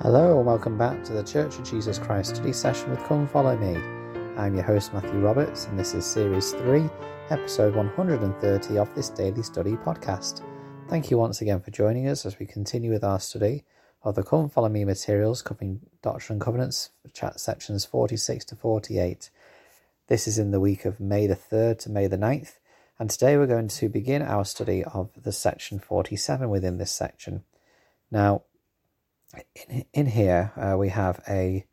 Hello, and welcome back to the Church of Jesus Christ study session with Come Follow Me. I'm your host, Matthew Roberts, and this is Series 3, Episode 130 of this daily study podcast. Thank you once again for joining us as we continue with our study of the Come Follow Me materials covering Doctrine and Covenants, chat sections 46 to 48. This is in the week of May the 3rd to May the 9th, and today we're going to begin our study of the section 47 within this section. Now, in, in here uh, we have a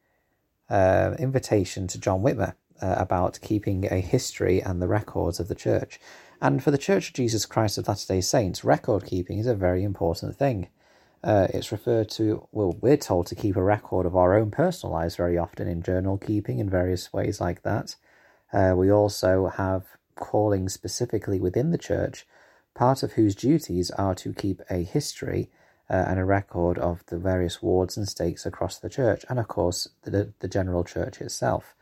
uh, invitation to John Whitmer uh, about keeping a history and the records of the church. And for the Church of Jesus Christ of Latter day Saints, record keeping is a very important thing. Uh, it's referred to, well, we're told to keep a record of our own personal lives very often in journal keeping in various ways like that. Uh, we also have calling specifically within the church, part of whose duties are to keep a history uh, and a record of the various wards and stakes across the church, and of course the, the general church itself.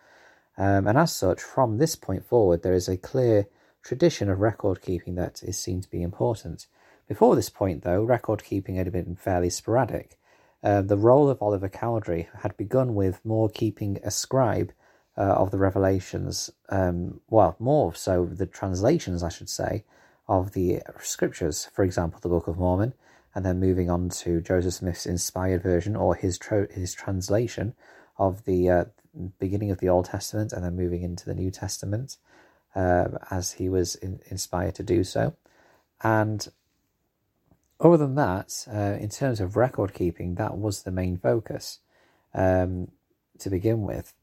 Um, and as such, from this point forward, there is a clear tradition of record keeping that is seen to be important. Before this point, though, record keeping had been fairly sporadic. Uh, the role of Oliver Cowdery had begun with more keeping a scribe uh, of the revelations, um, well, more so the translations, I should say, of the scriptures, for example, the Book of Mormon, and then moving on to Joseph Smith's inspired version or his his translation of the uh, beginning of the Old Testament, and then moving into the New Testament uh, as he was in, inspired to do so. And other than that, uh, in terms of record keeping, that was the main focus um, to begin with.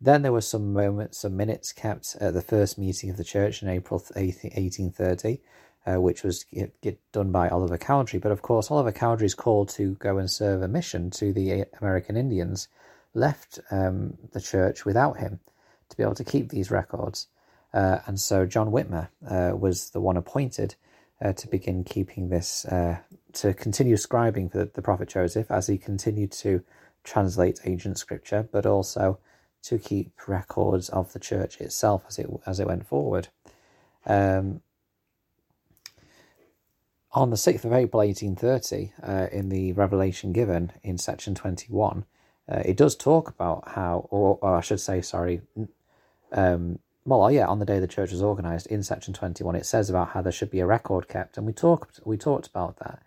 Then there were some moments, some minutes kept at the first meeting of the church in April 1830, uh, which was get, get done by Oliver Cowdery. But of course, Oliver Cowdery's call to go and serve a mission to the American Indians left um, the church without him to be able to keep these records. Uh, and so John Whitmer uh, was the one appointed uh, to begin keeping this, uh, to continue scribing for the, the prophet Joseph as he continued to translate ancient scripture, but also to keep records of the church itself as it as it went forward. Um, on the 6th of April 1830, uh, in the revelation given in section 21, uh, it does talk about how, or, or I should say, sorry, um, well, oh, yeah, on the day the church was organised, in section 21, it says about how there should be a record kept, and we talked we talked about that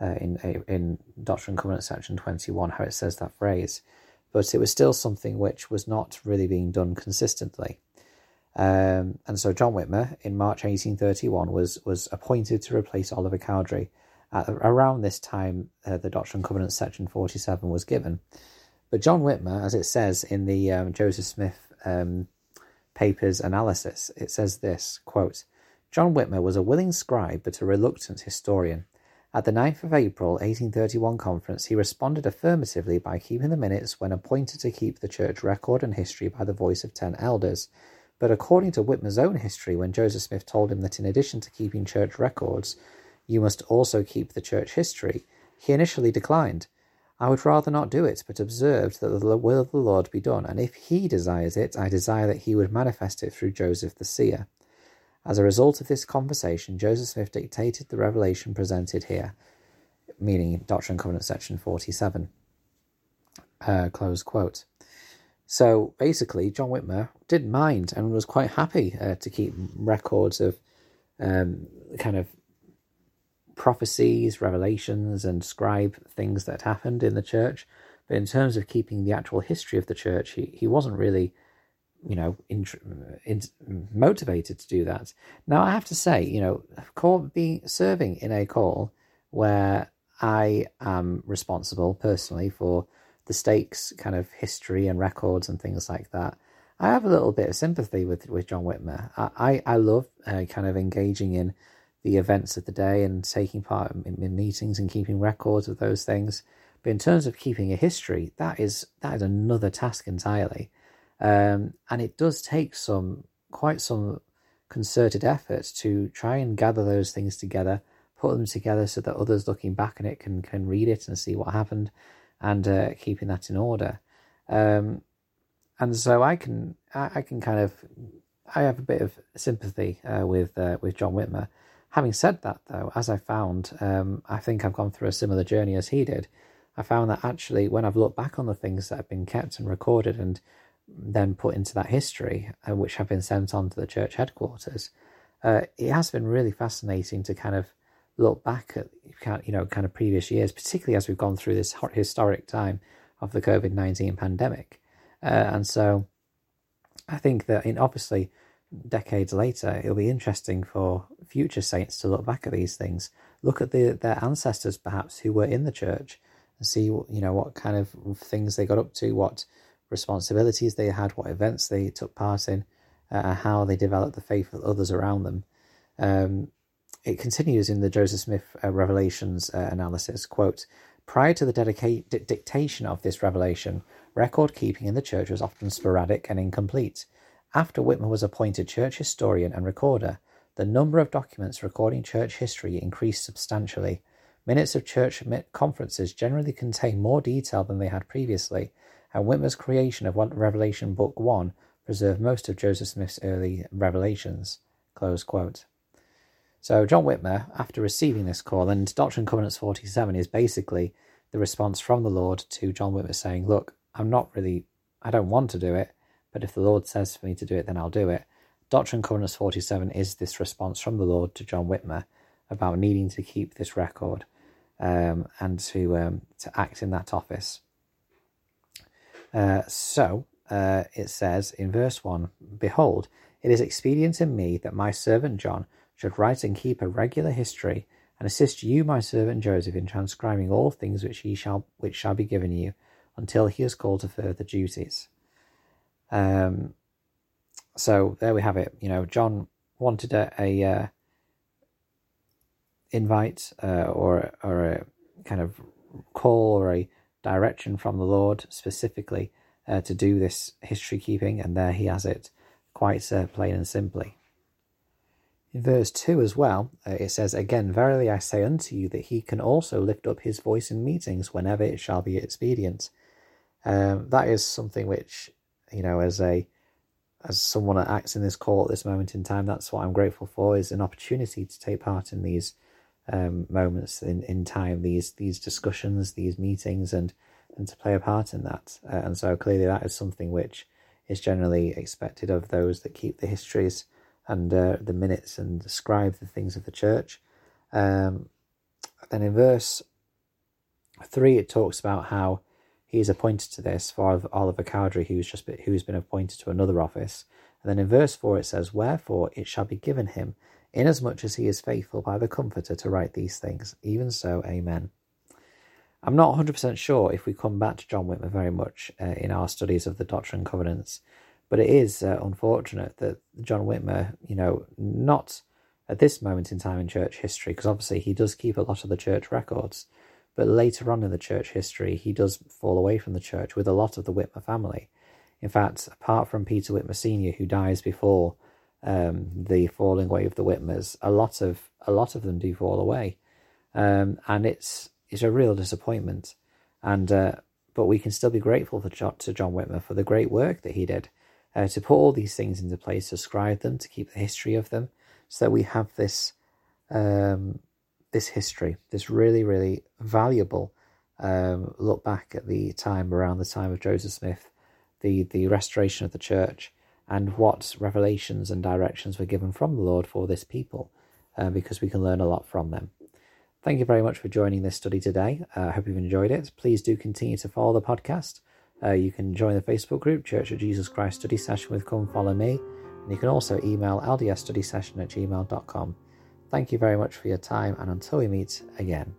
uh, in in Doctrine and Covenant section 21, how it says that phrase, but it was still something which was not really being done consistently. Um, and so John Whitmer in March 1831 was was appointed to replace Oliver Cowdery. At, around this time, uh, the Doctrine and Covenants section 47 was given. But John Whitmer, as it says in the um, Joseph Smith um, papers analysis, it says this quote, John Whitmer was a willing scribe but a reluctant historian. At the 9th of April 1831 conference, he responded affirmatively by keeping the minutes when appointed to keep the church record and history by the voice of ten elders. But according to Whitmer's own history, when Joseph Smith told him that in addition to keeping church records, you must also keep the church history, he initially declined. I would rather not do it, but observed that the will of the Lord be done, and if he desires it, I desire that he would manifest it through Joseph the seer. As a result of this conversation, Joseph Smith dictated the revelation presented here, meaning Doctrine and Covenant section 47. Uh, close quote. So basically, John Whitmer didn't mind and was quite happy uh, to keep records of um, kind of prophecies, revelations, and scribe things that happened in the church. But in terms of keeping the actual history of the church, he, he wasn't really, you know, in, in, motivated to do that. Now, I have to say, you know, being serving in a call where I am responsible personally for the stakes kind of history and records and things like that. I have a little bit of sympathy with, with John Whitmer. I, I, I love uh, kind of engaging in the events of the day and taking part in, in, meetings and keeping records of those things. But in terms of keeping a history, that is that is another task entirely, um, and it does take some quite some concerted effort to try and gather those things together, put them together so that others looking back on it can can read it and see what happened and uh, keeping that in order. Um, and so I can I, I, can kind of I have a bit of sympathy uh, with uh, with John Whitmer. Having said that, though, as I found, um, I think I've gone through a similar journey as he did. I found that actually, when I've looked back on the things that have been kept and recorded and then put into that history, uh, which have been sent on to the church headquarters, uh, it has been really fascinating to kind of look back at you know kind of previous years, particularly as we've gone through this historic time of the COVID nineteen pandemic, uh, and so I think that in obviously decades later, it'll be interesting for future saints to look back at these things, look at the, their ancestors perhaps who were in the church, and see you know what kind of things they got up to, what responsibilities they had, what events they took part in, uh, how they developed the faith of others around them. Um, it continues in the Joseph Smith uh, Revelations uh, analysis. Quote, Prior to the dedica- d- dictation of this revelation, record keeping in the church was often sporadic and incomplete. After Whitmer was appointed church historian and recorder, the number of documents recording church history increased substantially. Minutes of church conferences generally contain more detail than they had previously, and Whitmer's creation of Revelation Book 1 preserved most of Joseph Smith's early revelations. So, John Whitmer, after receiving this call, and Doctrine and Covenants 47 is basically the response from the Lord to John Whitmer saying, Look, I'm not really, I don't want to do it, but if the Lord says for me to do it, then I'll do it. Doctrine and Covenants 47 is this response from the Lord to John Whitmer about needing to keep this record um, and to um, to act in that office. Uh, so uh, it says in verse 1 Behold, it is expedient in me that my servant John should write and keep a regular history and assist you, my servant Joseph, in transcribing all things which he shall which shall be given you, until he is called to further duties. Um, so there we have it. You know, John wanted a, a uh, invite uh, or or a kind of call or a direction from the Lord specifically uh, to do this history keeping, and there he has it, quite uh, plain and simply. In verse 2 as well, uh, it says, Again, verily I say unto you that he can also lift up his voice in meetings whenever it shall be expedient. Um, that is something which you know, as a as someone that acts in this call at this moment in time, that's what I'm grateful for is an opportunity to take part in these um, moments in, in time, these these discussions, these meetings, and and to play a part in that. Uh, and so clearly, that is something which is generally expected of those that keep the histories and uh, the minutes and describe the things of the church. Um, then in verse three, it talks about how he is appointed to this for Oliver Cowdery, who's just been, who's been appointed to another office. And then in verse 4 it says, Wherefore it shall be given him, inasmuch as he is faithful by the Comforter to write these things. Even so, Amen. I'm not 100% sure if we come back to John Whitmer very much uh, in our studies of the Doctrine and Covenants, but it is uh, unfortunate that John Whitmer, you know, not at this moment in time in church history, because obviously he does keep a lot of the church records, but later on in the church history, he does fall away from the church with a lot of the Whitmer family. In fact, apart from Peter Whitmer Sr., who dies before um, the falling away of the Whitmers, a lot of a lot of them do fall away, um, and it's it's a real disappointment. And uh, but we can still be grateful for to John Whitmer for the great work that he did uh, to put all these things into place, to scribe them, to keep the history of them, so that we have this um, this history, this really, really valuable um, look back at the time around the time of Joseph Smith, the, the restoration of the church, and what revelations and directions were given from the Lord for this people, uh, because we can learn a lot from them. Thank you very much for joining this study today. I uh, hope you've enjoyed it. Please do continue to follow the podcast. Uh, you can join the Facebook group, Church of Jesus Christ Study Session with Come Follow Me. And you can also email ldsstudysession at gmail.com. Thank you very much for your time, and until we meet again.